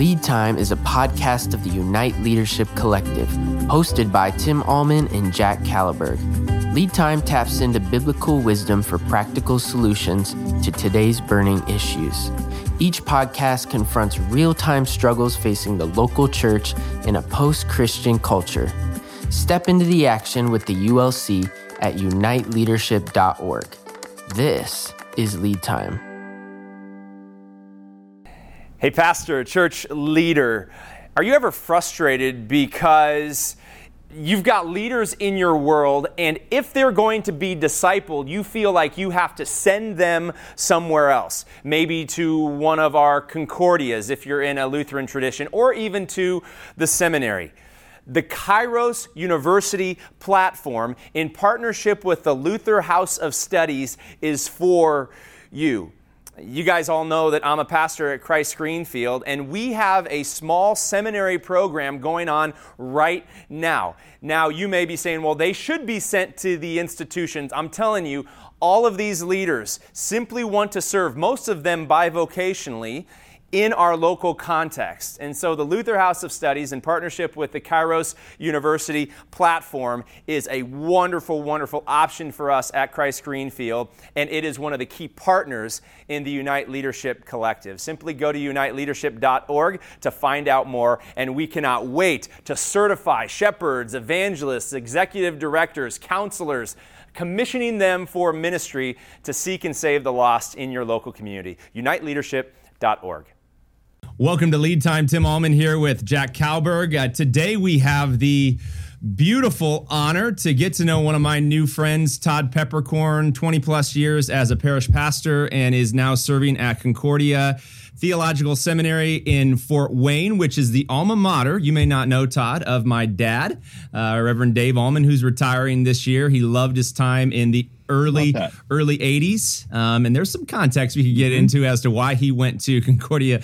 Lead Time is a podcast of the Unite Leadership Collective, hosted by Tim Allman and Jack Kalberg. Lead Time taps into biblical wisdom for practical solutions to today's burning issues. Each podcast confronts real time struggles facing the local church in a post Christian culture. Step into the action with the ULC at uniteleadership.org. This is Lead Time. Hey, pastor, church leader, are you ever frustrated because you've got leaders in your world, and if they're going to be discipled, you feel like you have to send them somewhere else, maybe to one of our Concordias if you're in a Lutheran tradition, or even to the seminary? The Kairos University platform, in partnership with the Luther House of Studies, is for you. You guys all know that I'm a pastor at Christ Greenfield, and we have a small seminary program going on right now. Now, you may be saying, well, they should be sent to the institutions. I'm telling you, all of these leaders simply want to serve, most of them bivocationally, in our local context. And so the Luther House of Studies, in partnership with the Kairos University platform, is a wonderful, wonderful option for us at Christ Greenfield. And it is one of the key partners in the Unite Leadership Collective. Simply go to uniteleadership.org to find out more. And we cannot wait to certify shepherds, evangelists, executive directors, counselors commissioning them for ministry to seek and save the lost in your local community. UniteLeadership.org. Welcome to Lead Time. Tim Allman here with Jack Kalberg. Uh, today we have the beautiful honor to get to know one of my new friends, Todd Peperkorn, 20 plus years as a parish pastor and is now serving at Concordia Theological Seminary in Fort Wayne, which is the alma mater, you may not know, Todd, of my dad, uh, Reverend Dave Allman, who's retiring this year. He loved his time in the early early 80s um, and there's some context we could get mm-hmm. into as to why he went to concordia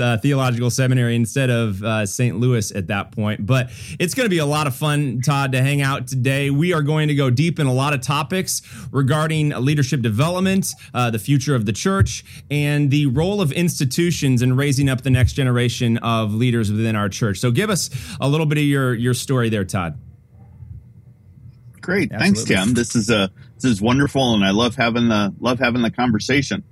uh, theological seminary instead of uh, st louis at that point. But it's going to be a lot of fun todd to hang out today. We are going to go deep in a lot of topics regarding leadership development uh, the future of the church and the role of institutions in raising up the next generation of leaders within our church. So give us a little bit of your your story there todd. Great, Absolutely. thanks, Tim. This is a this is wonderful, and I love having the love having the conversation.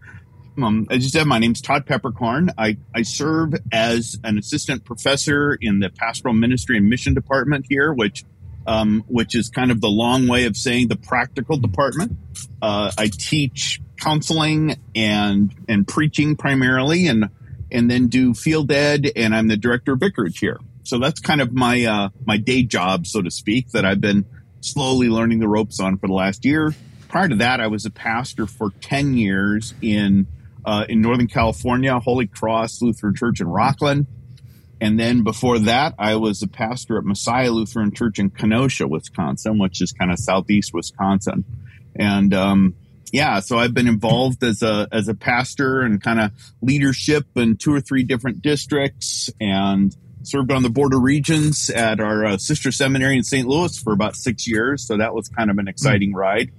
Um, as you said, my name's Todd Peperkorn. I, I serve as an assistant professor in the pastoral ministry and mission department here, which um, which is kind of the long way of saying the practical department. Uh, I teach counseling and and preaching primarily, and and then do field ed, and I'm the director of vicarage here. So that's kind of my uh, my day job, so to speak, that I've been slowly learning the ropes on for the last year. Prior to that, I was a pastor for 10 years in uh, in Northern California, Holy Cross Lutheran Church in Rocklin. And then before that, I was a pastor at Messiah Lutheran Church in Kenosha, Wisconsin, which is kind of southeast Wisconsin. And um, yeah, so I've been involved as a as a pastor and kind of leadership in two or three different districts, and served on the board of regents at our uh, sister seminary in St. Louis for about six years. So that was kind of an exciting mm ride.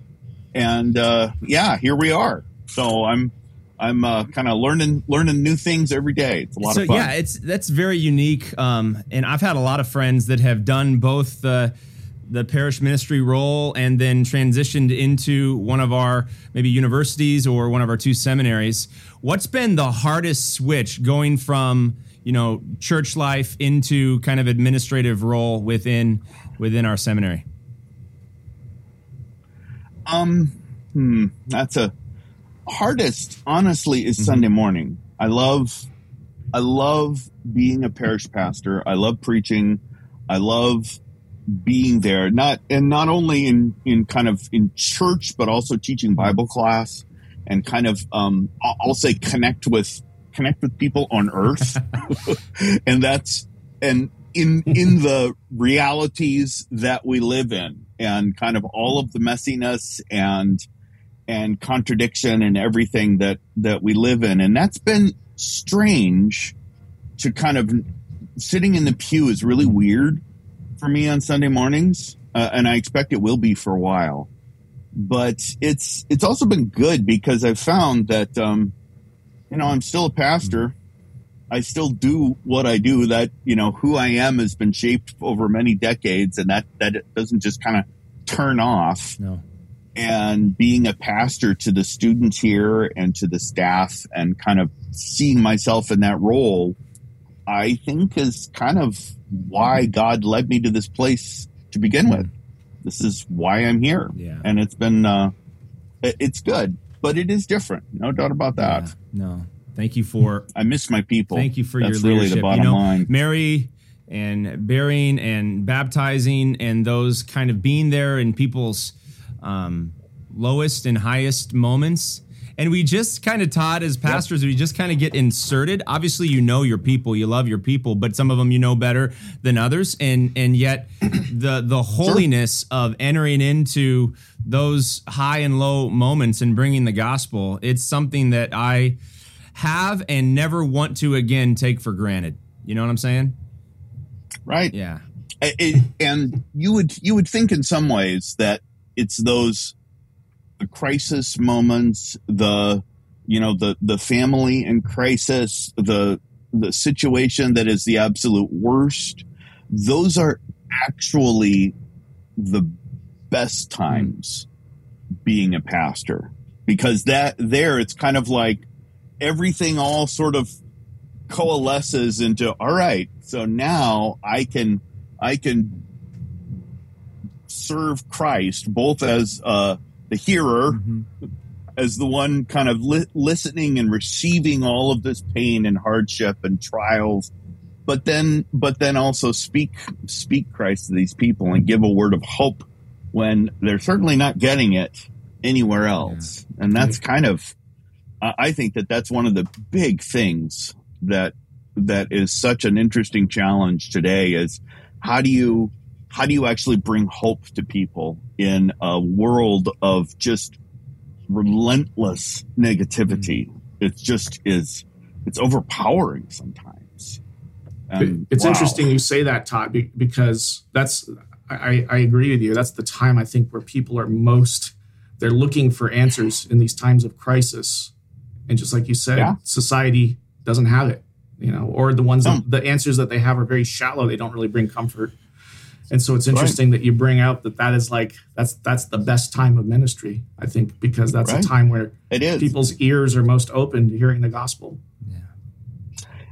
And uh, yeah, here we are. So I'm I'm uh, kind of learning learning new things every day. It's a lot so, of fun. Yeah, it's that's very unique. Um, and I've had a lot of friends that have done both the the parish ministry role and then transitioned into one of our maybe universities or one of our two seminaries. What's been the hardest switch going from you know church life into kind of administrative role within within our seminary? Um, hmm, that's a hardest. Honestly, is mm-hmm. Sunday morning. I love, I love being a parish pastor. I love preaching. I love being there. Not and not only in in kind of in church, but also teaching Bible class and kind of um, I'll say connect with connect with people on earth. and that's, and in, in the realities that we live in and kind of all of the messiness and, and contradiction and everything that, that we live in. And that's been strange to kind of sitting in the pew is really weird for me on Sunday mornings. Uh, and I expect it will be for a while but it's it's also been good because I've found that um, you know, I'm still a pastor. I still do what I do. That you know who I am has been shaped over many decades, and that that doesn't just kind of turn off. No. And being a pastor to the students here and to the staff, and kind of seeing myself in that role, I think is kind of why God led me to this place to begin with. This is why I'm here, Yeah. and it's been uh, it's good, but it is different, no doubt about that. Yeah, no. Thank you for I miss my people. Thank you for That's your really leadership. the bottom you know, line. Mary and burying and baptizing and those kind of being there in people's um, lowest and highest moments. And we just kind of, Todd, as pastors, we just kind of get inserted. Obviously, you know your people, you love your people, but some of them you know better than others. And and yet, the the holiness of entering into those high and low moments and bringing the gospel, it's something that I have and never want to again take for granted. You know what I'm saying? right? Yeah. It- and you would you would think in some ways that it's those the crisis moments, the you know the the family in crisis, the the situation that is the absolute worst. Those are actually the best times being a pastor. Because that there it's kind of like everything all sort of coalesces into all right so now i can i can serve christ both as uh the hearer as the one kind of li- listening and receiving all of this pain and hardship and trials but then but then also speak speak christ to these people and give a word of hope when they're certainly not getting it anywhere else. And that's kind of I I think that that's one of the big things that that is such an interesting challenge today is how do you how do you actually bring hope to people in a world of just relentless negativity? Mm. It just is it's overpowering sometimes. And, it's wow. interesting you say that, Todd, because that's I, I agree with you. That's the time I think where people are most they're looking for answers in these times of crisis, and just like you said, Yeah. society doesn't have it, you know, or the ones that, hmm. the answers that they have are very shallow. They don't really bring comfort, and so it's interesting that you bring out that that is like that's that's the best time of ministry. I think because that's Right. a time where it is people's ears are most open to hearing the gospel. Yeah.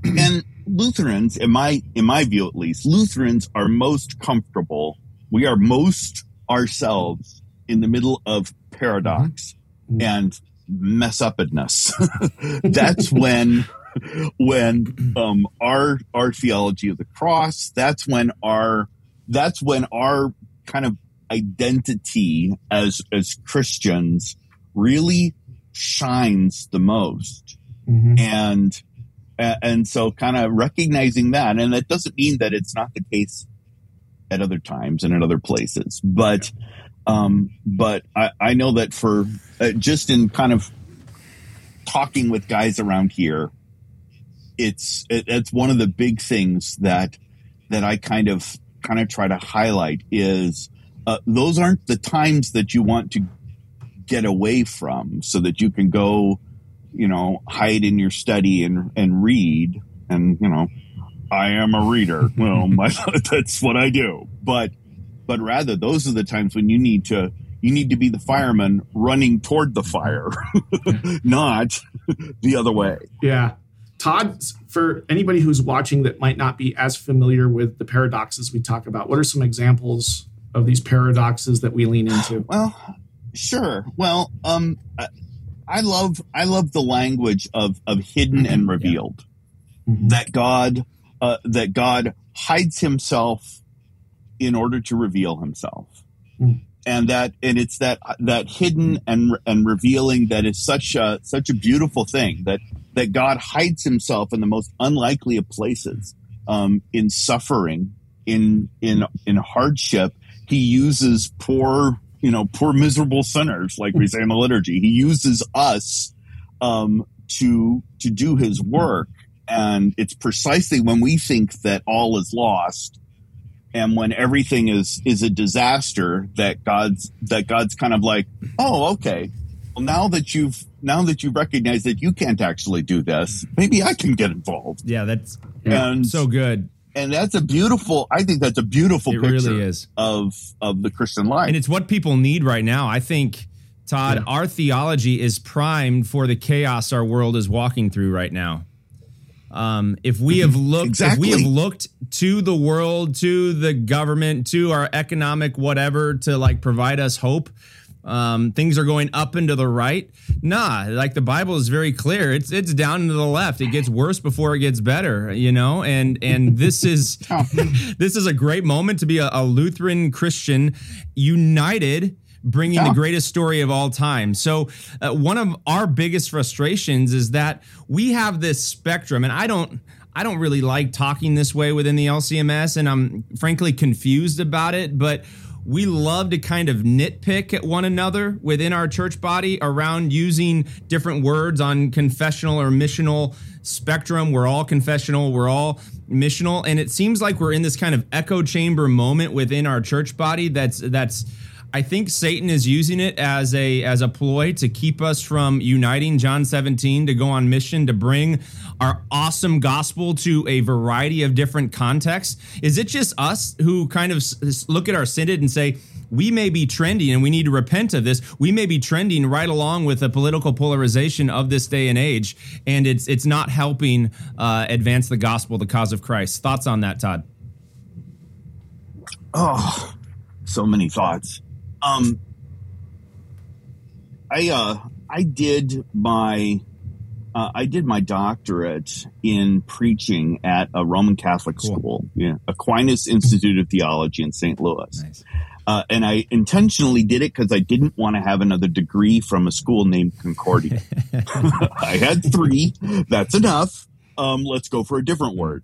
and Lutherans, in my in my view at least, Lutherans are most comfortable. We are most ourselves in the middle of paradox Mhm. and mess upness. that's when when um, our our theology of the cross. That's when our that's when our kind of identity as as Christians really shines the most Mhm. and and so kind of recognizing that and that doesn't mean that it's not the case at other times and at other places but um but i i know that for uh, just in kind of talking with guys around here it's it, it's one of the big things that that i kind of kind of try to highlight is uh, those aren't the times that you want to get away from so that you can go you know, hide in your study and and read. And you know, I am a reader. Well, my, that's what I do. But but rather, those are the times when you need to you need to be the fireman running toward the fire, not the other way. Yeah. Todd, for anybody who's watching that might not be as familiar with the paradoxes we talk about, what are some examples of these paradoxes that we lean into? Well, sure. Well, um, I, love I love the language of of hidden and revealed. Mhm. That God uh, that God hides Himself in order to reveal Himself, Mm. and that and it's that that hidden and and revealing that is such a such a beautiful thing that that God hides Himself in the most unlikely of places, um, in suffering, in in in hardship. He uses poor you know, poor miserable sinners, like we say in the liturgy. He uses us um, to to do His work, and it's precisely when we think that all is lost, and when everything is is a disaster, that God's that God's kind of like, oh, okay, well, now that you've now that you recognize that you can't actually do this, maybe I can get involved. Yeah, that's And so good. and that's a beautiful. I think that's a beautiful It picture really is. of of the Christian life. And it's what people need right now. I think, Todd, Yeah. our theology is primed for the chaos our world is walking through right now. Um, if we have looked, Exactly. if we have looked to the world, to the government, to our economic whatever to like provide us hope, um, things are going up and to the right. Nah, like the Bible is very clear. It's it's down and to the left. It gets worse before it gets better. You know, and and this is this is a great moment to be a, a Lutheran Christian united bringing Yeah. the greatest story of all time. So, uh, one of our biggest frustrations is that we have this spectrum, and I don't. I don't really like talking this way within the LCMS, and I'm frankly confused about it. But we love to kind of nitpick at one another within our church body around using different words on confessional or missional spectrum. We're all confessional, we're all missional, and it seems like we're in this kind of echo chamber moment within our church body that's that's I think Satan is using it as a as a ploy to keep us from uniting John 17 to go on mission to bring our awesome gospel to a variety of different contexts. Is it just us who kind of look at our synod and say we may be trending and we need to repent of this. We may be trending right along with the political polarization of this day and age, and it's it's not helping uh, advance the gospel, the cause of Christ. Thoughts on that, Todd? oh, so many thoughts. Um, I uh, I did my uh, I did my doctorate in preaching at a Roman Catholic Cool. school, yeah, Aquinas Institute of Theology in St. Louis. Nice. Uh, and I intentionally did it because I didn't want to have another degree from a school named Concordia. I had three. That's enough. Um, let's go for a different word.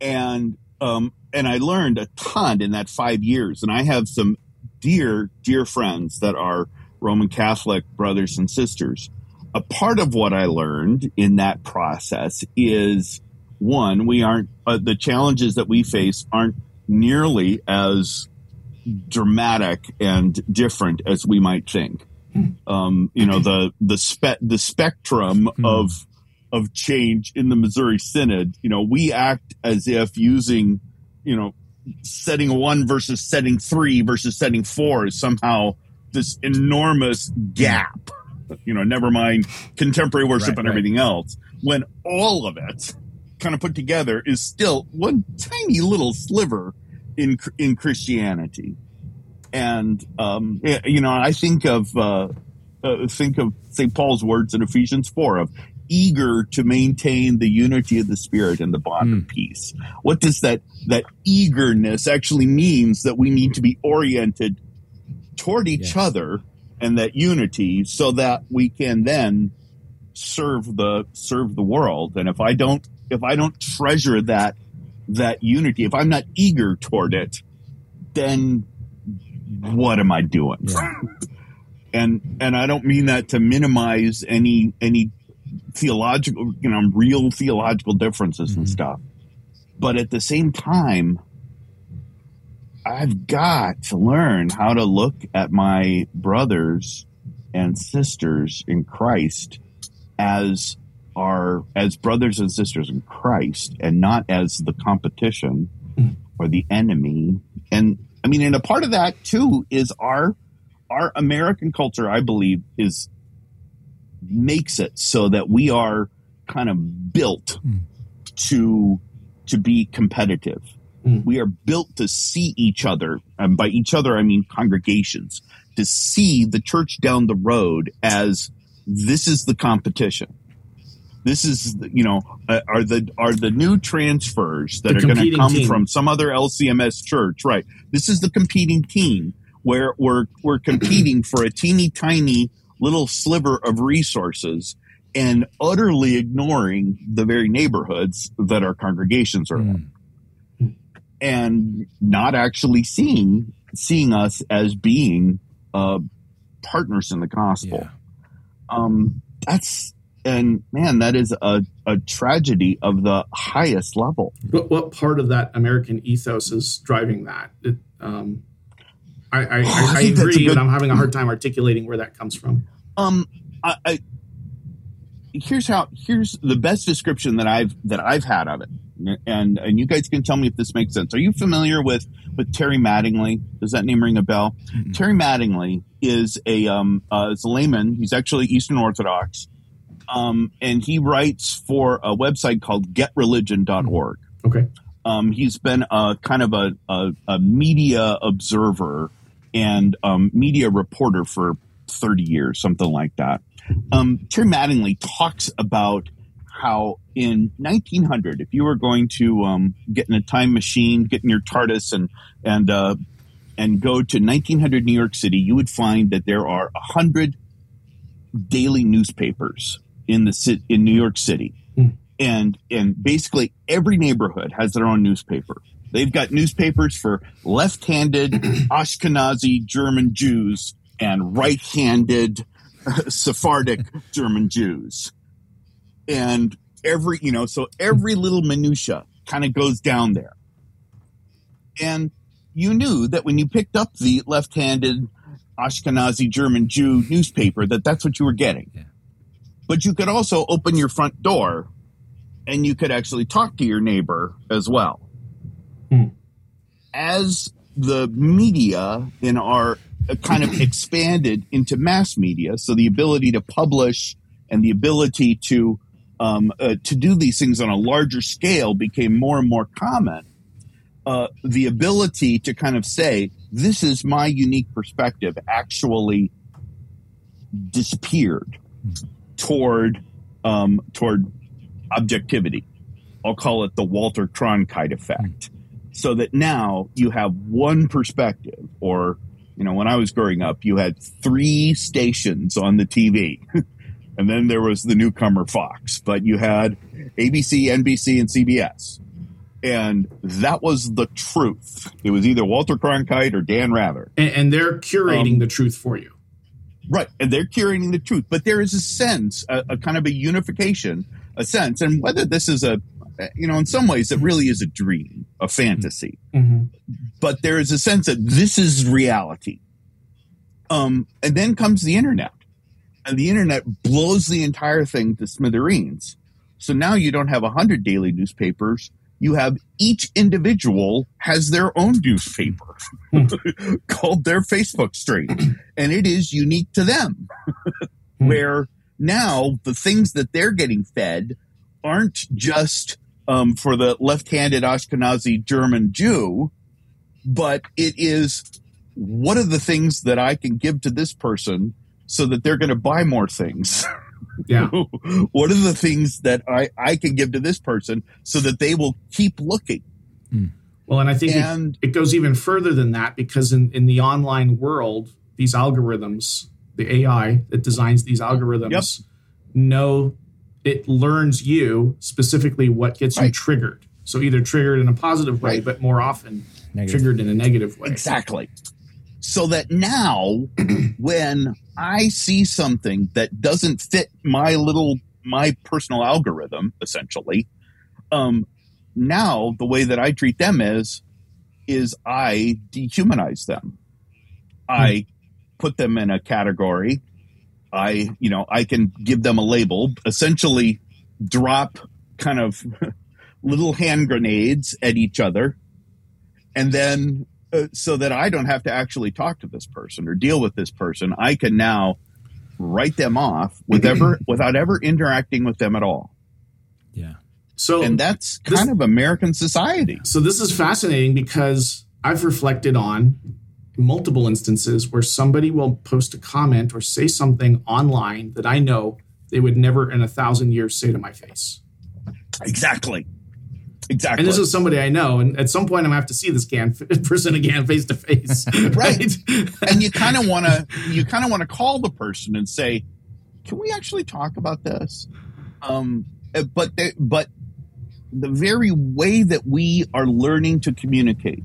And um, and I learned a ton in that five years. And I have some dear, dear friends that are Roman Catholic brothers and sisters. A part of what I learned in that process is one, we aren't uh, the challenges that we face aren't nearly as dramatic and different as we might think. Um, you know, the the spe- the spectrum Hmm. of of change in the Missouri Synod. You know, we act as if using, you know, setting one versus setting three versus setting four is somehow this enormous gap. You know, never mind contemporary worship Right, and right. everything else. When all of it kind of put together is still one tiny little sliver in in Christianity, and um, you know, I think of uh, uh, think of St. Paul's words in Ephesians four of eager to maintain the unity of the spirit and the bond of hmm. peace. What does that that eagerness actually means that we need to be oriented toward each Yes. other and that unity so that we can then serve the serve the world and if i don't if i don't treasure that that unity if i'm not eager toward it then what am i doing Yeah. and and i don't mean that to minimize any any theological you know real theological differences and Mhm. stuff. But at the same time i've got to learn how to look at my brothers and sisters in christ as our as brothers and sisters in christ and not as the competition or the enemy. And i mean and a part of that too is our our american culture i believe is makes it so that we are kind of built Mm. to to be competitive Mm. we are built to see each other and by each other i mean congregations to see the church down the road as this is the competition this is you know uh, are the are the new transfers that The are going to come team. from some other LCMS church right this is the competing team where we're we're competing for a teeny tiny little sliver of resources and utterly ignoring the very neighborhoods that our congregations are in and not actually seeing seeing us as being uh, partners in the gospel. Yeah. Um, that's and man, that is a, a tragedy of the highest level. but what part of that American ethos is driving that? It, um, I, I, I, I I think that's a agree, good- but I'm having a hard time articulating where that comes from. Um, I, I here's how here's the best description that I've that I've had of it, and and you guys can tell me if this makes sense. Are you familiar with with Terry Mattingly? Does that name ring a bell? Mm-hmm. Terry Mattingly is a um uh, is a layman. He's actually Eastern Orthodox, um, and he writes for a website called GetReligion.org. Okay. Um, he's been a kind of a, a, a media observer and um, media reporter for 30 years, something like that. Um, Terry Mattingly talks about how in 1900, if you were going to um, get in a time machine, get in your TARDIS, and and uh, and go to 1900 New York City, you would find that there are a hundred daily newspapers in the in New York City, mm. and and basically every neighborhood has their own newspaper. They've got newspapers for left-handed Ashkenazi German Jews and right-handed Sephardic German Jews. And every, you know, so every little minutia kind of goes down there. And you knew that when you picked up the left-handed Ashkenazi German Jew newspaper that that's what you were getting. Yeah. But you could also open your front door and you could actually talk to your neighbor as well. Hmm. As the media in our kind of expanded into mass media. So the ability to publish and the ability to um, uh, to do these things on a larger scale became more and more common. Uh, the ability to kind of say, "This is my unique perspective," actually disappeared toward um, toward objectivity. I'll call it the Walter Cronkite effect. So that now you have one perspective, or you know, when I was growing up, you had three stations on the TV. and then there was the newcomer Fox, but you had ABC, NBC, and CBS. And that was the truth. It was either Walter Cronkite or Dan Rather. And, and they're curating um, the truth for you. Right. And they're curating the truth. But there is a sense, a, a kind of a unification, a sense. And whether this is a you know, in some ways, it really is a dream, a fantasy. Mm-hmm. But there is a sense that this is reality. Um, and then comes the internet, and the internet blows the entire thing to smithereens. So now you don't have a hundred daily newspapers. You have each individual has their own newspaper called their Facebook stream, and it is unique to them. Where now the things that they're getting fed aren't just um, for the left-handed Ashkenazi German Jew, but it is what are the things that I can give to this person so that they're going to buy more things. Yeah. what are the things that I, I can give to this person so that they will keep looking? Mm. Well, and I think and, it, it, goes even further than that because in, in the online world, these algorithms, the AI that designs these algorithms, yep. know it learns you specifically what gets right. you triggered. So either triggered in a positive way, right. but more often negative. triggered in a negative way. Exactly. So that now when I see something that doesn't fit my little my personal algorithm, essentially, um, now the way that I treat them is is I dehumanize them. I hmm. put them in a category I, you know, I can give them a label, essentially drop kind of little hand grenades at each other. And then uh, so that I don't have to actually talk to this person or deal with this person, I can now write them off with ever, without ever interacting with them at all. Yeah. So, and that's kind this, of American society. So this is fascinating because I've reflected on multiple instances where somebody will post a comment or say something online that I know they would never in a thousand years say to my face. Exactly. Exactly. And this is somebody I know, and at some point I'm gonna have to see this can, person again face to face. Right. and you kind of want to, you kind of want to call the person and say, "Can we actually talk about this?" Um, uh, but they, but the very way that we are learning to communicate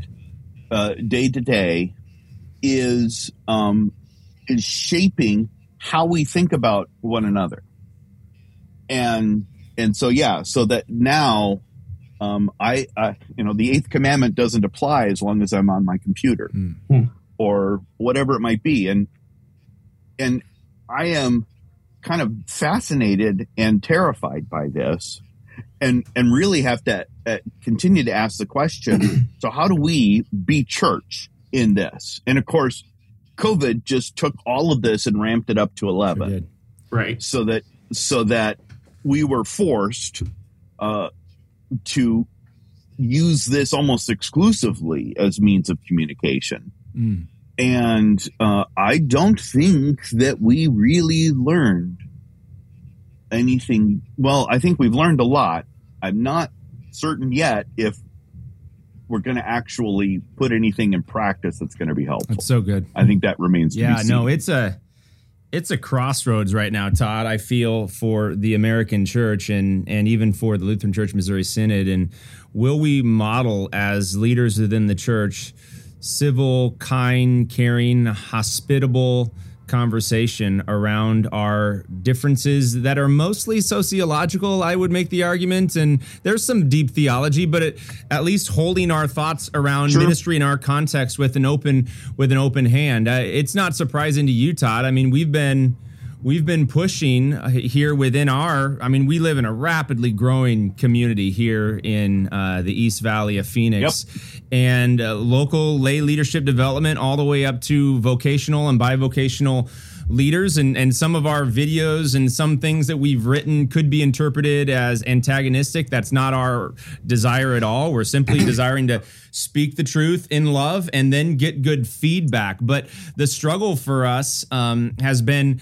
uh, day to day is um, is shaping how we think about one another, and and so yeah, so that now um, I, I you know the eighth commandment doesn't apply as long as I'm on my computer mm. or whatever it might be, and and I am kind of fascinated and terrified by this and and really have to uh, continue to ask the question so how do we be church in this. And of course covid just took all of this and ramped it up to 11 sure right. So that so that we were forced uh, to use this almost exclusively as means of communication. Mm. and uh, i don't think that we really learned anything. Well i think we've learned a lot. I'm not certain yet if we're going to actually put anything in practice that's going to be helpful. That's so good. I think that remains. Yeah, no, it's a it's a crossroads right now, Todd. I feel for the American Church and and even for the Lutheran Church Missouri Synod. And will we model as leaders within the church civil, kind, caring, hospitable? Conversation around our differences that are mostly sociological, I would make the argument. And there's some deep theology, but it, at least holding our thoughts around sure. ministry in our context with an open with an open hand. Uh, it's not surprising to you, Todd. I mean, we've been we've been pushing uh, here within our i mean we live in a rapidly growing community here in uh, the east valley of phoenix. Yep. and uh, local lay leadership development all the way up to vocational and bivocational leaders. And, and some of our videos and some things that we've written could be interpreted as antagonistic. That's not our desire at all. We're simply desiring to speak the truth in love and then get good feedback. But the struggle for us um, has been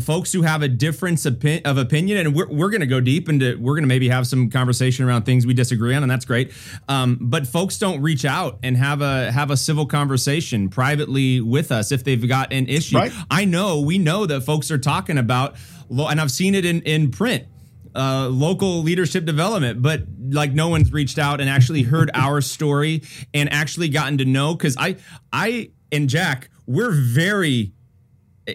folks who have a difference of opinion and we're, we're going to go deep into we're going to maybe have some conversation around things we disagree on and that's great um, but folks don't reach out and have a have a civil conversation privately with us if they've got an issue right. i know we know that folks are talking about and i've seen it in in print uh, local leadership development, but like no one's reached out and actually heard our story and actually gotten to know. Because I, I and Jack, we're very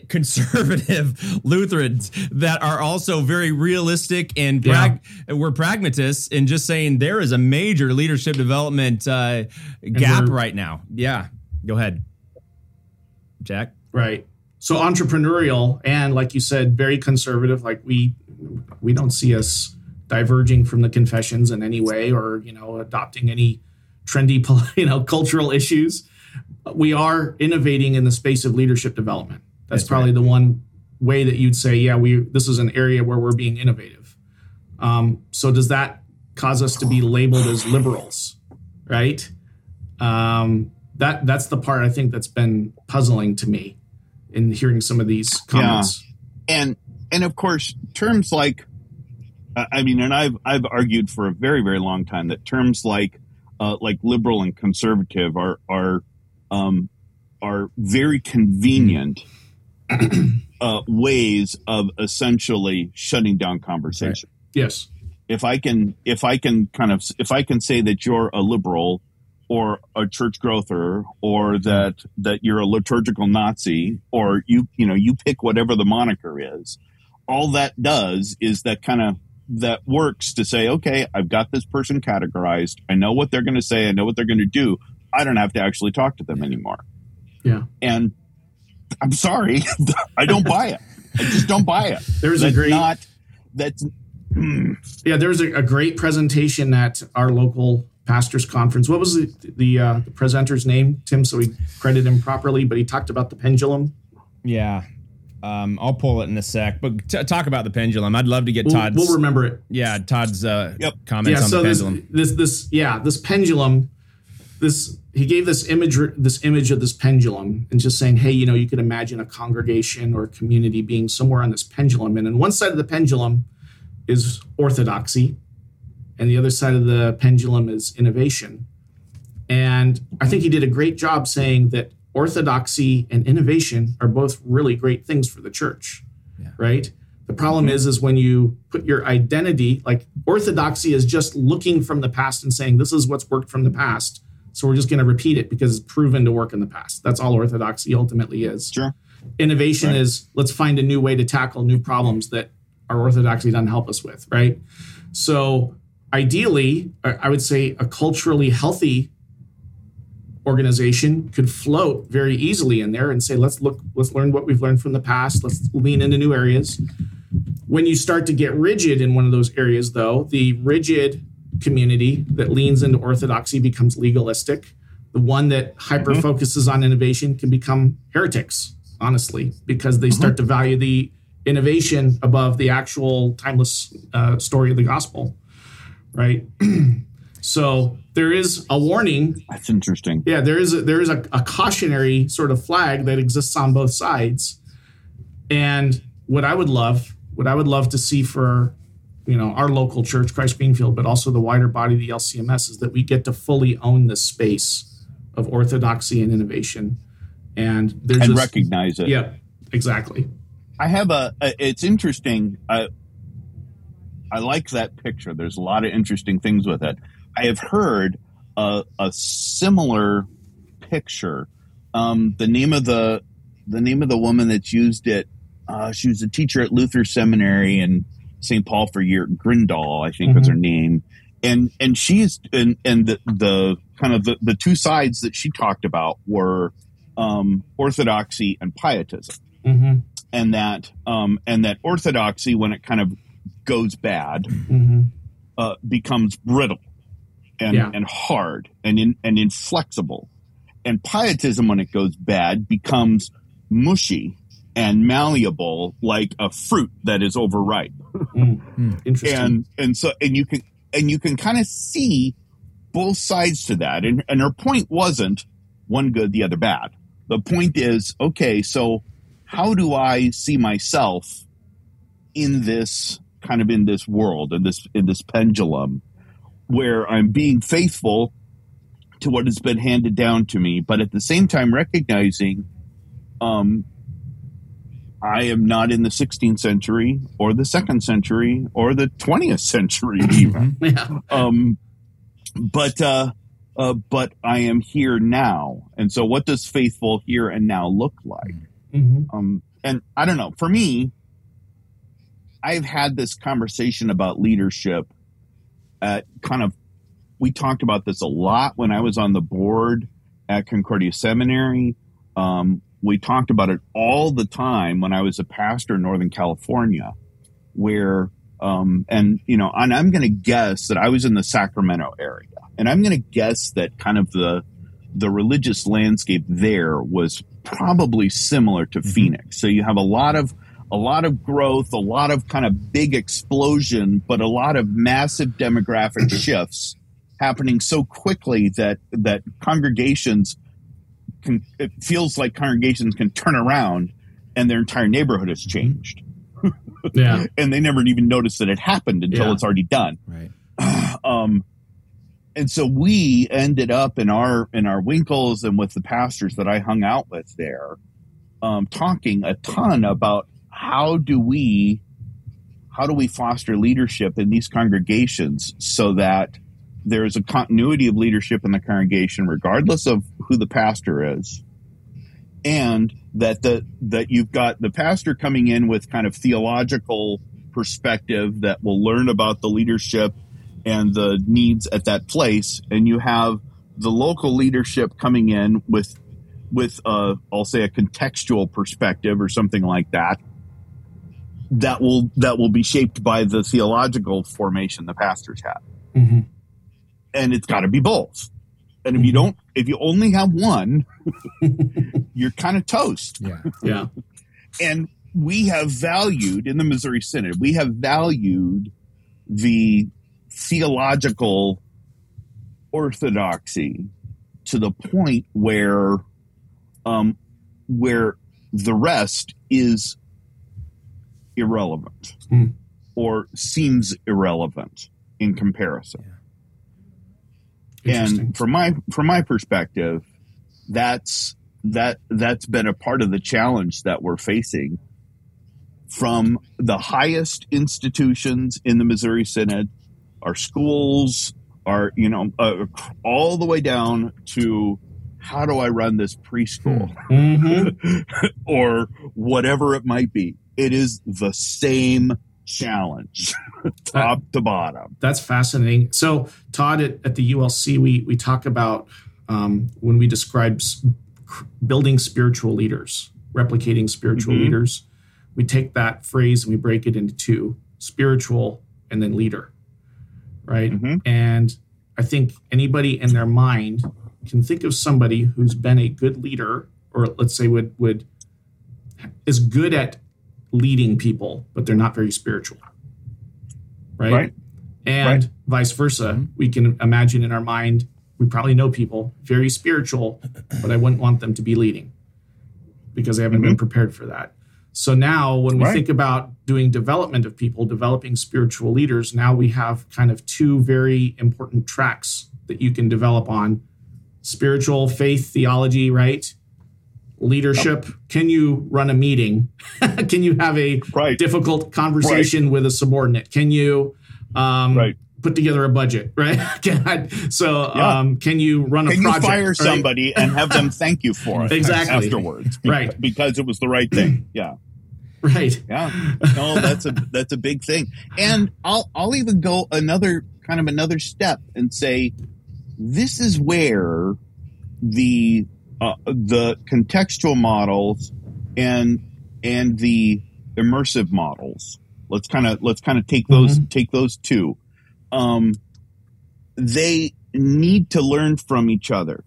conservative Lutherans that are also very realistic and prag- yeah. we're pragmatists in just saying there is a major leadership development uh, gap right now. Yeah, go ahead, Jack. Right. So entrepreneurial and like you said, very conservative. Like we we don't see us diverging from the confessions in any way or you know adopting any trendy you know cultural issues. We are innovating in the space of leadership development that's, probably right. the one way that you'd say, yeah, we this is an area where we're being innovative. Um, so does that cause us to be labeled as liberals, right? Um, that that's the part I think that's been puzzling to me in hearing some of these comments. Yeah. And and of course, terms like I mean, and I've I've argued for a very very long time that terms like uh, like liberal and conservative are are um, are very convenient. Mm uh, ways of essentially shutting down conversation. Right. Yes. If I can, if I can kind of, if I can say that you're a liberal or a church growther or that, that you're a liturgical Nazi or you, you know, you pick whatever the moniker is, all that does is that kind of, that works to say, okay, I've got this person categorized. I know what they're going to say. I know what they're going to do. I don't have to actually talk to them anymore. Yeah. And I'm sorry, I don't buy it. I just don't buy it. There's that's a great not that's mm. yeah. There's a, a, great presentation at our local pastors conference. What was the the, uh, the presenter's name, Tim? So we credit him properly, but he talked about the pendulum. Yeah, um, I'll pull it in a sec, but t- talk about the pendulum. I'd love to get we'll, We'll remember it. Yeah, Todd's uh, yep. comments yeah, on so the pendulum. This, this, this, yeah, this pendulum. This he gave this image this image of this pendulum and just saying hey you know you could imagine a congregation or a community being somewhere on this pendulum. And on one side of the pendulum is orthodoxy and the other side of the pendulum is innovation. And i think he did a great job saying that orthodoxy and innovation are both really great things for the church yeah. right? The problem is is when you put your identity like orthodoxy is just looking from the past and saying this is what's worked from the past so we're just going to repeat it because it's proven to work in the past. That's all orthodoxy ultimately is. Sure. Innovation right. is let's find a new way to tackle new problems that our orthodoxy doesn't help us with, right? So ideally, I would say a culturally healthy organization could float very easily in there and say, let's look, let's learn what we've learned from the past. Let's lean into new areas. When you start to get rigid in one of those areas, though, the rigid community that leans into orthodoxy becomes legalistic. The one that hyper focuses on innovation can become heretics, honestly, because they start to value the innovation above the actual timeless uh, story of the gospel, right? so there is a warning. That's interesting. Yeah, there is a, there is a, a cautionary sort of flag that exists on both sides, and what I would love, what I would love to see for you know our local church, Christ Greenfield, but also the wider body, of the LCMS, is that we get to fully own this space of orthodoxy and innovation, and there's and this, recognize it. Yeah, exactly. I have a, a it's interesting. Uh, I like that picture. There's a lot of interesting things with it. I have heard a, a similar picture. Um, the name of the the name of the woman that's used it. Uh, she was a teacher at Luther Seminary in St. Paul for a year. Grindal, I think, mm-hmm. was her name. And and she's and and the, the kind of the, the two sides that she talked about were um, orthodoxy and pietism. Mm-hmm and that um, and that orthodoxy, when it kind of goes bad, mm-hmm. uh, becomes brittle and yeah. and hard and in, and inflexible, and pietism, when it goes bad, becomes mushy and malleable like a fruit that is overripe. Mm-hmm. Interesting. And and so and you can and you can kind of see both sides to that. And and her point wasn't one good, the other bad. The point is, okay, so how do I see myself in this kind of in this world, in this in this pendulum, where I'm being faithful to what has been handed down to me, but at the same time recognizing um, I am not in the 16th century or the second century or the 20th century even. yeah. um, but uh, uh, but I am here now, and so what does faithful here and now look like? Mm-hmm. Um, and I don't know. For me, I've had this conversation about leadership at kind of, we talked about this a lot when I was on the board at Concordia Seminary. Um, we talked about it all the time when I was a pastor in Northern California, where, um, and, you know, and I'm going to guess that I was in the Sacramento area. And I'm going to guess that kind of the, the religious landscape there was probably similar to mm-hmm. Phoenix. So you have a lot of a lot of growth, a lot of kind of big explosion, but a lot of massive demographic shifts happening so quickly that that congregations can it feels like congregations can turn around and their entire neighborhood has changed. yeah. and they never even notice that it happened until yeah. it's already done. Right. Um and so we ended up in our in our winkels and with the pastors that I hung out with there, um, talking a ton about how do we how do we foster leadership in these congregations so that there is a continuity of leadership in the congregation regardless of who the pastor is. And that the that you've got the pastor coming in with kind of theological perspective that will learn about the leadership and the needs at that place, and you have the local leadership coming in with with a, I'll say a contextual perspective or something like that that will that will be shaped by the theological formation the pastors have, mm-hmm. And it's got to be both. And if you mm-hmm. don't, if you only have one, you're kind of toast. Yeah, yeah. and we have valued in the Missouri Synod, we have valued the theological orthodoxy to the point where um, where the rest is irrelevant mm. or seems irrelevant in comparison. Yeah. And from my from my perspective, that's that that's been a part of the challenge that we're facing from the highest institutions in the Missouri Synod our schools, our, you know, uh, all the way down to how do I run this preschool mm-hmm. or whatever it might be. It is the same challenge, top to bottom. That's fascinating. So, Todd, at, at, the ULC, we we talk about um, when we describe building spiritual leaders, replicating spiritual Mhm. leaders, we take that phrase and we break it into two spiritual and then leader. Right. Mhm. And I think anybody in their mind can think of somebody who's been a good leader, or let's say would would is good at leading people, but they're not very spiritual. Right. Right. And Right. vice versa. Mm-hmm. We can imagine in our mind, we probably know people very spiritual, but I wouldn't want them to be leading because they haven't been mm-hmm. prepared for that. So now, when we Right. think about doing development of people, developing spiritual leaders, now we have kind of two very important tracks that you can develop on spiritual faith theology, right? Leadership. Can you run a meeting? can you have a Right. difficult conversation with a subordinate? Can you um, Right. put together a budget, right? So, Yeah. um, can you run a Can project? you fire right? somebody and have them thank you for it Exactly. afterwards? be- Right. Because it was the right thing. Yeah. Right. Yeah. No, that's a that's a big thing. And I'll I'll even go another kind of another step and say this is where the uh, the contextual models and and the immersive models let's kind of let's kind of take those take those two um they need to learn from each other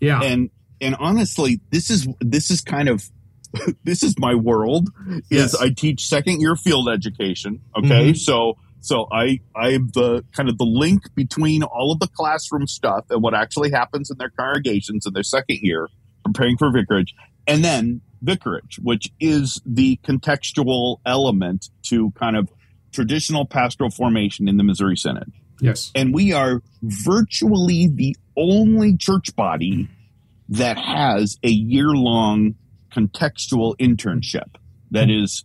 Yeah. and and honestly this is this is kind of this is my world Yes. is i teach second year field education okay Mhm. so so i i'm the kind of the link between all of the classroom stuff and what actually happens in their congregations in their second year preparing for vicarage and then vicarage which is the contextual element to kind of traditional pastoral formation in the missouri synod yes. and we are virtually the only church body that has a year long contextual internship that is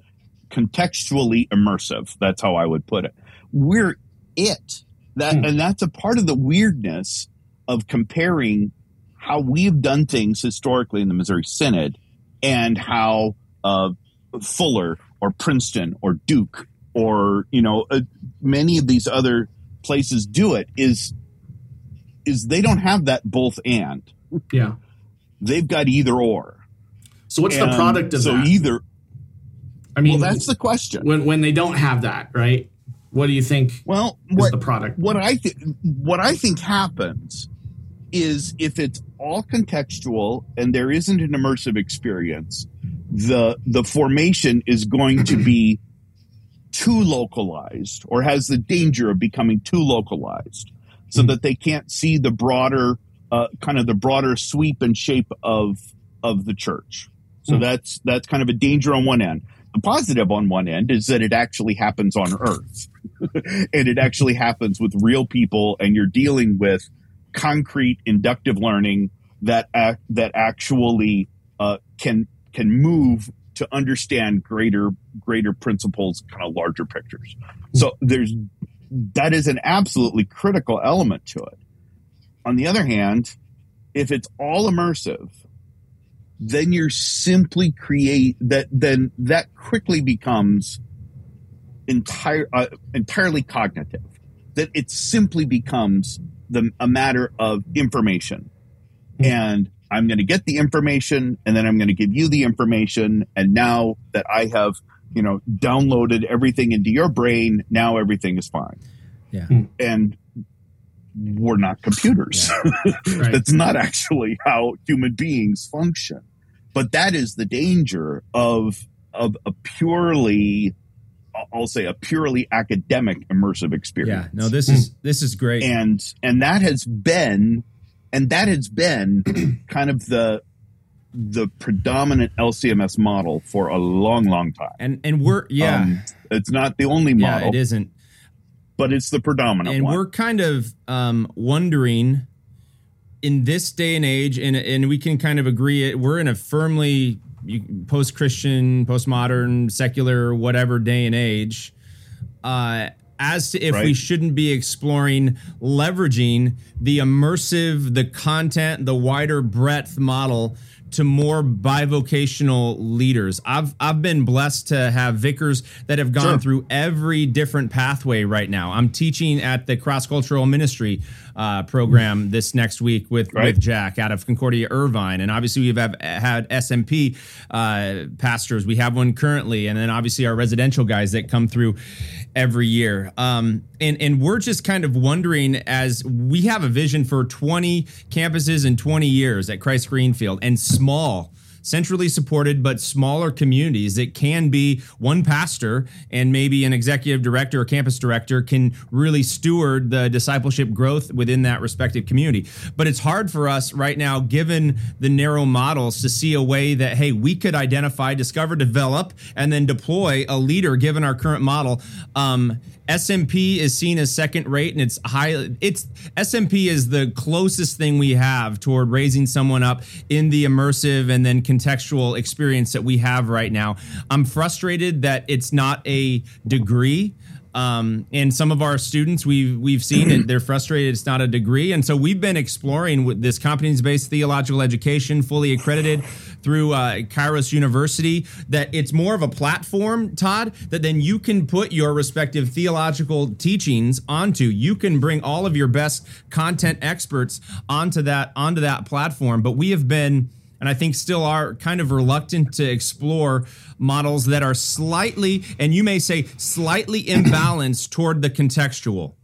contextually immersive. That's how I would put it. We're it. That Hmm. and that's a part of the weirdness of comparing how we've done things historically in the Missouri Synod and how uh, Fuller or Princeton or Duke or you know uh, many of these other places do it is is they don't have that both and Yeah. they've got either or So what's the product of so that? either I mean, well that's the question when when they don't have that, right? What do you think well is what the product? what I think what I think happens is if it's all contextual and there isn't an immersive experience, the the formation is going to be too localized or has the danger of becoming too localized so that they can't see the broader uh, kind of the broader sweep and shape of of the church. So Hmm. that's that's kind of a danger on one end. The positive on one end is that it actually happens on earth. and it actually happens with real people and you're dealing with concrete inductive learning that act, that actually uh, can can move to understand greater greater principles kind of larger pictures so there's that is an absolutely critical element to it on the other hand if it's all immersive then you're simply create that then that quickly becomes entire uh, entirely cognitive. That it simply becomes the a matter of information. And i'm going to get the information and then i'm going to give you the information. And now that i have you know downloaded everything into your brain now everything is fine. Yeah. and we're not computers. Right. that's not actually how human beings function but that is the danger of of a purely i'll say a purely academic immersive experience Yeah. No, this is this is great. and and that has been and that has been kind of the the predominant LCMS model for a long, long time. and and we're yeah. Um, it's not the only yeah, model, it isn't. but it's the predominant and one. we're kind of um, wondering in this day and age, and and we can kind of agree it. We're in a firmly post Christian, postmodern, secular, whatever day and age. Uh, as to if we shouldn't be exploring leveraging the immersive, the content, the wider breadth model to more bivocational leaders. I've I've been blessed to have vicars that have gone Sure. through every different pathway right now. I'm teaching at the cross cultural ministry. Uh, program this next week with right. with Jack out of Concordia Irvine, and obviously we've have had SMP uh, pastors. We have one currently, and then obviously our residential guys that come through every year. Um, and and we're just kind of wondering as we have a vision for 20 campuses in 20 years at Christ Greenfield and small centrally supported but smaller communities. It can be one pastor and maybe an executive director or campus director can really steward the discipleship growth within that respective community. But it's hard for us right now given the narrow models to see a way that hey we could identify discover develop and then deploy a leader given our current model um, SMP is seen as second rate and it's high it's SMP is the closest thing we have toward raising someone up in the immersive and then contextual experience that we have right now. I'm frustrated that it's not a degree um, and some of our students we've we've seen it, they're frustrated it's not a degree, and so we've been exploring with this competence-based theological education, fully accredited through uh, Kairos University. That it's more of a platform, Todd, that then you can put your respective theological teachings onto. You can bring all of your best content experts onto that onto that platform. But we have been and I think still are kind of reluctant to explore models that are slightly, and you may say slightly imbalanced toward the contextual,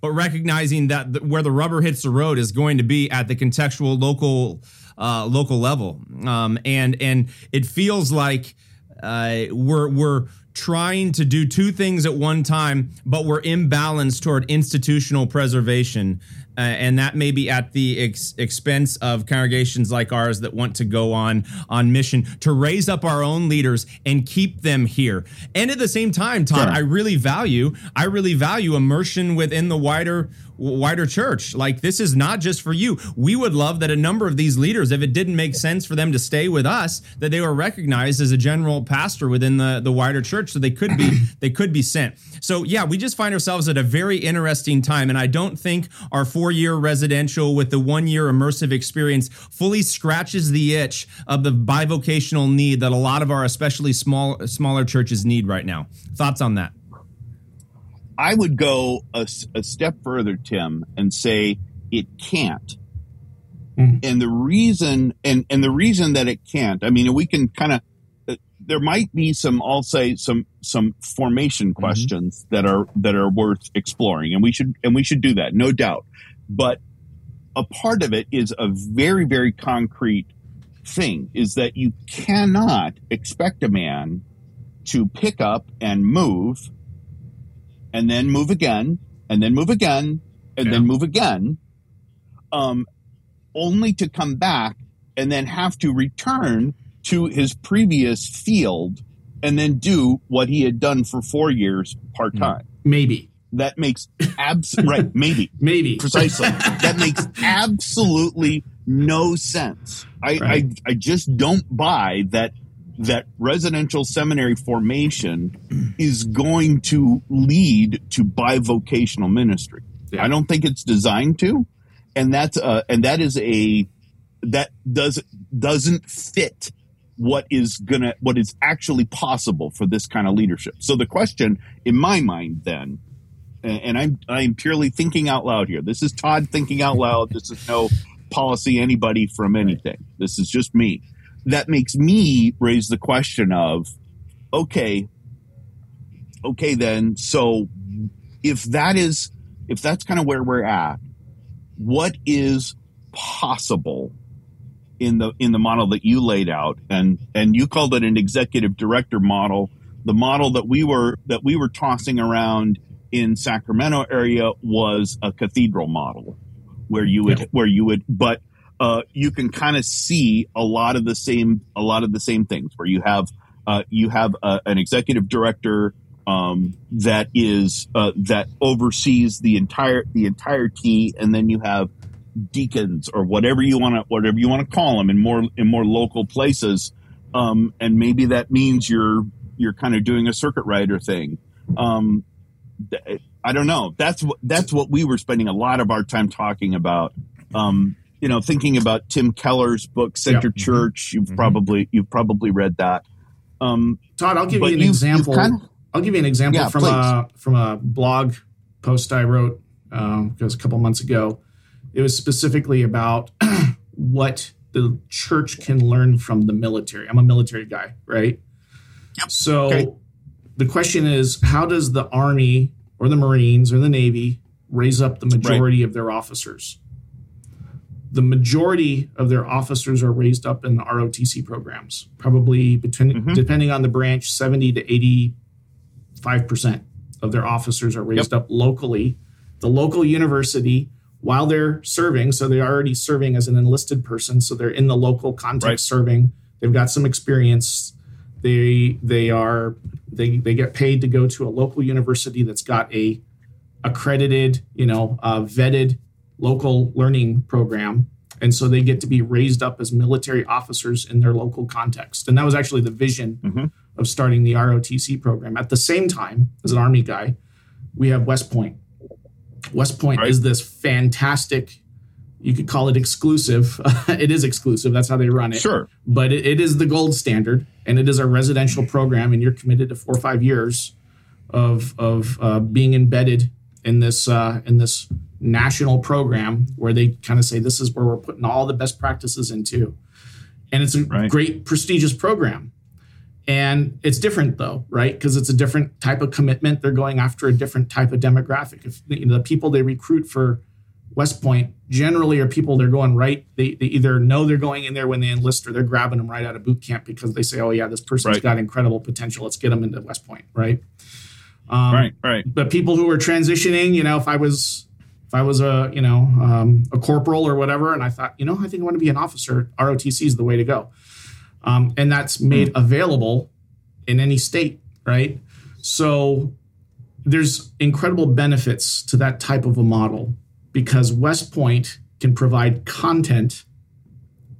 but recognizing that the, where the rubber hits the road is going to be at the contextual local uh, local level, um, and and it feels like uh, we're we're trying to do two things at one time, but we're imbalanced toward institutional preservation uh, and that may be at the ex- expense of congregations like ours that want to go on on mission to raise up our own leaders and keep them here. And at the same time, Todd, sure. I really value I really value immersion within the wider wider church. Like this is not just for you. We would love that a number of these leaders, if it didn't make sense for them to stay with us, that they were recognized as a general pastor within the, the wider church, so they could be they could be sent. So yeah, we just find ourselves at a very interesting time, and I don't think our four year residential with the one year immersive experience fully scratches the itch of the bivocational need that a lot of our especially small smaller churches need right now. Thoughts on that? I would go a, a step further, Tim, and say it can't. Mm. And the reason, and, and the reason that it can't, I mean, we can kind of, uh, there might be some, I'll say some, some formation mm-hmm. questions mm-hmm. that are, that are worth exploring. And we should, and we should do that, no doubt. But a part of it is a very, very concrete thing is that you cannot expect a man to pick up and move and then move again, and then move again, and yeah. then move again, um, only to come back and then have to return to his previous field and then do what he had done for four years part time. Maybe. That makes abs right, maybe. maybe. Precisely. that makes absolutely no sense. I, right. I I just don't buy that that residential seminary formation is going to lead to bivocational ministry. Yeah. I don't think it's designed to, and that's a, and that is a that does doesn't fit what is gonna what is actually possible for this kind of leadership. So the question in my mind then, and I'm I'm purely thinking out loud here. This is Todd thinking out loud. This is no policy anybody from anything. This is just me that makes me raise the question of, okay, okay, then, so if that is, if that's kind of where we're at, what is possible in the in the model that you laid out and and you called it an executive director model the model that we were that we were tossing around in Sacramento area was a cathedral model where you would yeah. where you would but uh, you can kind of see a lot of the same a lot of the same things where you have uh, you have a, uh, an executive director um, that is uh, that oversees the entire the entirety, and then you have deacons or whatever you want to whatever you want to call them in more in more local places, um, and maybe that means you're you're kind of doing a circuit rider thing. Um, I don't know. That's what that's what we were spending a lot of our time talking about. Um, you know, thinking about Tim Keller's book, Center yep. Mm-hmm. Church, you've mm-hmm. probably you've probably read that. Um, Todd, I'll give you an you've, example. You've kind of, I'll give you an example yeah, from please. a from a blog post I wrote um, because a couple months ago, it was specifically about what the church can learn from the military. I'm a military guy, right? Yep. So okay. The question is, how does the Army or the Marines or the Navy raise up the majority right. of their officers? The majority of their officers are raised up in the ROTC programs, probably between, mm-hmm. depending on the branch, 70 to 85 percent of their officers are raised yep. up locally. The local university, while they're serving, so they're already serving as an enlisted person, so they're in the local context right. serving. They've got some experience. They they are they they get paid to go to a local university that's got a accredited, you know, uh, vetted local learning program. And so they get to be raised up as military officers in their local context. And that was actually the vision mm-hmm of starting the ROTC program. At the same time, as an Army guy, we have West Point. West Point right. is this fantastic, you could call it exclusive. it is exclusive. That's how they run it. Sure. But it, it is the gold standard, and it is a residential program, and you're committed to four or five years of, of uh, being embedded in this uh, in this national program where they kind of say this is where we're putting all the best practices into and it's a right. great prestigious program and it's different though, right? Because it's a different type of commitment. They're going after a different type of demographic. If you know, the people they recruit for West Point generally are people they're going right. They, they either know they're going in there when they enlist or they're grabbing them right out of boot camp because they say, oh, yeah, this person's right. got incredible potential. Let's get them into West Point, right? Um, right, right. But people who are transitioning, you know, if I was if I was a you know um, a corporal or whatever, and I thought, you know, I think I want to be an officer, ROTC is the way to go um, and that's made mm. available in any state, right? So there's incredible benefits to that type of a model because West Point can provide content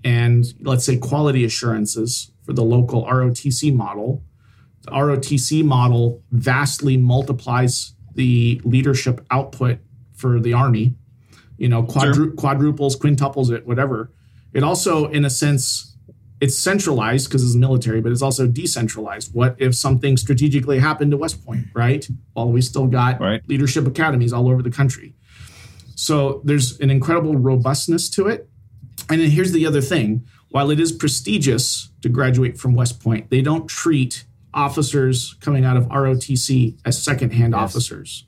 and let's say quality assurances for the local ROTC model. The ROTC model vastly multiplies the leadership output for the Army, you know, quadru- sure. quadruples, quintuples it, whatever. It also, in a sense, it's centralized because it's military, but it's also decentralized. What if something strategically happened to West Point, right? Well, we still got right. leadership academies all over the country. So there's an incredible robustness to it. And then here's the other thing while it is prestigious to graduate from West Point, they don't treat officers coming out of ROTC as secondhand yes. officers.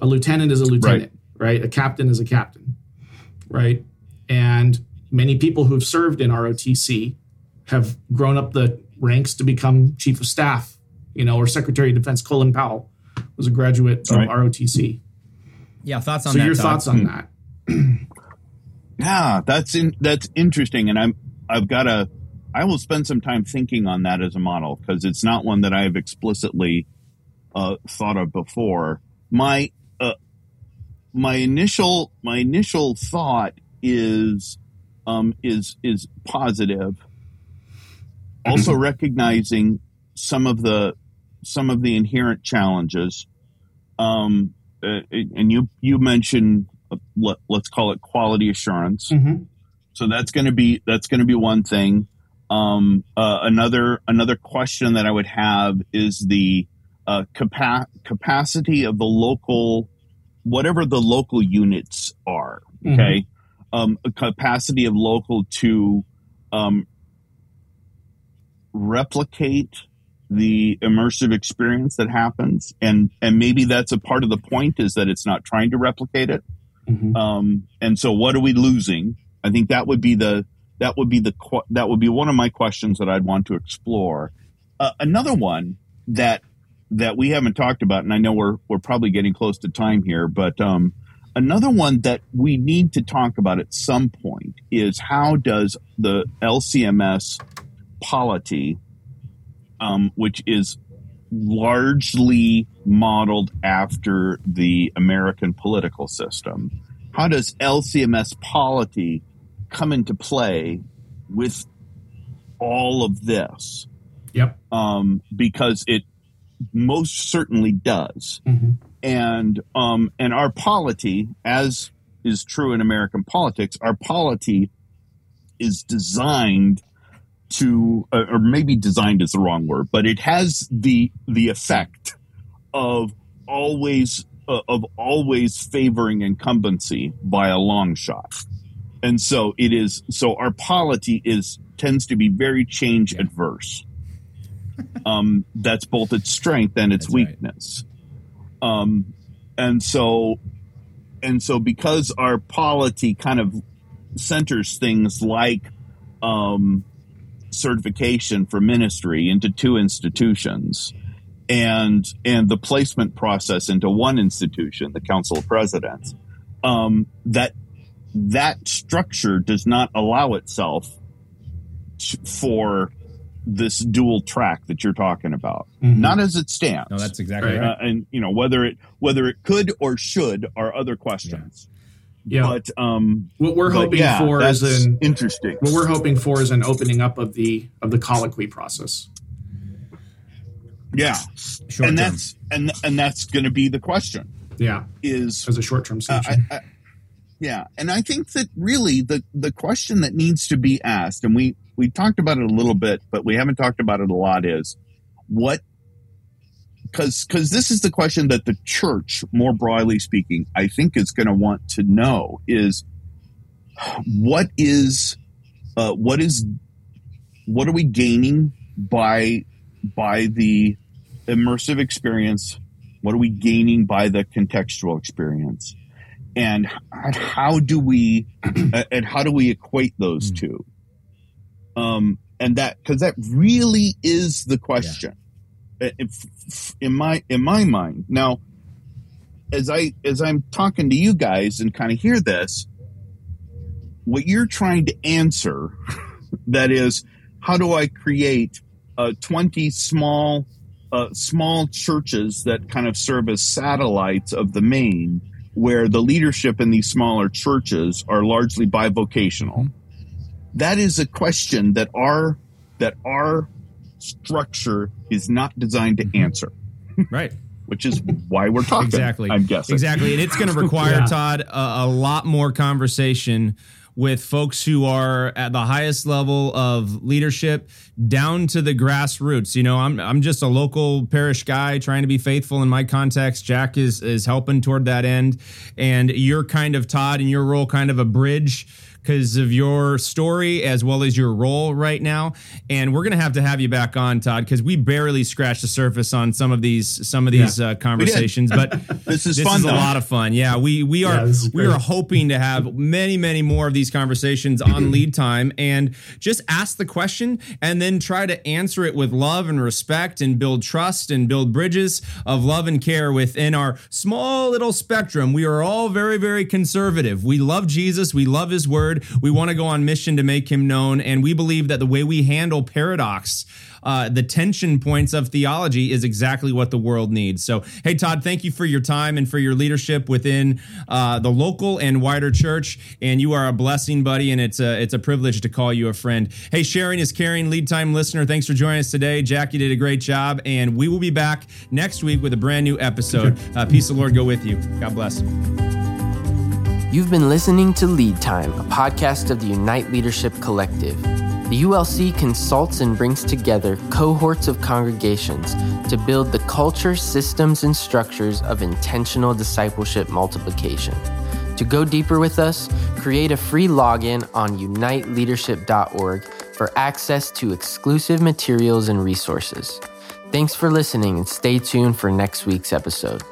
A lieutenant is a lieutenant, right. right? A captain is a captain, right? And many people who've served in ROTC have grown up the ranks to become chief of staff, you know, or Secretary of Defense. Colin Powell was a graduate of right. ROTC. Yeah, thoughts on so that. So your Todd? thoughts on that? yeah, that's in, that's interesting, and I'm I've got a I will spend some time thinking on that as a model because it's not one that I have explicitly uh, thought of before. My uh, my initial my initial thought is um, is is positive also recognizing some of the some of the inherent challenges. Um, uh, and you you mentioned uh, let, us call it quality assurance. Mm-hmm. So that's going to be that's going to be one thing. Um, uh, another another question that I would have is the uh, capa- capacity of the local, whatever the local units are. Mm-hmm. Okay, mm-hmm. um, capacity of local to um, replicate the immersive experience that happens. And and maybe that's a part of the point is that it's not trying to replicate it. Mm-hmm. um, and so what are we losing? I think that would be the that would be the that would be one of my questions that i'd want to explore. Uh, another one that that we haven't talked about and i know we're we're probably getting close to time here but um, another one that we need to talk about at some point is how does the lcms polity, um, which is largely modeled after the American political system. How does LCMS polity come into play with all of this? Yep. Um, because it most certainly does. Mm-hmm. And um, and our polity, as is true in American politics, our polity is designed to, uh, or maybe designed is the wrong word, but it has the the effect of always uh, of always favoring incumbency by a long shot. And so it is so our polity is tends to be very change adverse. Um, that's both its strength and its that's weakness. Right. Um, and so and so because our polity kind of centers things like um, certification for ministry into two institutions and and the placement process into one institution, the Council of Presidents, um, that that structure does not allow itself for this dual track that you're talking about. Mm-hmm. Not as it stands. No, that's exactly right. Uh, and you know whether it whether it could or should are other questions. Yeah. Yeah. But um, what we're hoping yeah, for is an interesting. What we're hoping for is an opening up of the of the colloquy process. Yeah, short and term. that's and and that's going to be the question. Yeah, is as a short term solution. Uh, I, I, yeah, and I think that really the the question that needs to be asked, and we we talked about it a little bit, but we haven't talked about it a lot, is what because because this is the question that the church, more broadly speaking, I think is going to want to know is what is uh, what is what are we gaining by by the immersive experience? What are we gaining by the contextual experience? And how do we and how do we equate those hmm. two? Um, and that because that really is the question yeah. In my in my mind. Now, as I as I'm talking to you guys and kind of hear this, what you're trying to answer, that is, how do I create uh, 20 small uh, small churches that kind of serve as satellites of the main, where the leadership in these smaller churches are largely bivocational. That is a question that our that our structure is not designed to mm-hmm. answer. Right. Which is why we're talking. Exactly. I'm guessing. Exactly. And it's going to require, yeah. Todd, a, a lot more conversation with folks who are at the highest level of leadership down to the grassroots. You know, I'm I'm just a local parish guy trying to be faithful in my context. Jack is is helping toward that end, and you're kind of Todd in your role, kind of a bridge because of your story as well as your role right now. And we're going to have to have you back on, Todd, because we barely scratched the surface on some of these some of these yeah, uh, conversations. but this is this fun. Is a lot of fun. Yeah, we we are yeah, we are hoping to have many many more of these conversations on lead time and just ask the question and then try to answer it with love and respect and build trust and build bridges of love and care within our small little spectrum. We are all very very conservative. We love Jesus. We love His Word word. We want to go on mission to make him known. And we believe that the way we handle paradox, uh, the tension points of theology, is exactly what the world needs. So, hey, Todd, thank you for your time and for your leadership within uh, the local and wider church. And you are a blessing, buddy. And it's a, it's a privilege to call you a friend. Hey, sharing is caring, lead time listener. Thanks for joining us today. Jackie did a great job. And we will be back next week with a brand new episode. Uh, peace of the Lord go with you. God bless. You've been listening to Lead Time, a podcast of the Unite Leadership Collective. The ULC consults and brings together cohorts of congregations to build the culture, systems, and structures of intentional discipleship multiplication. To go deeper with us, create a free login on uniteleadership.org for access to exclusive materials and resources. Thanks for listening and stay tuned for next week's episode.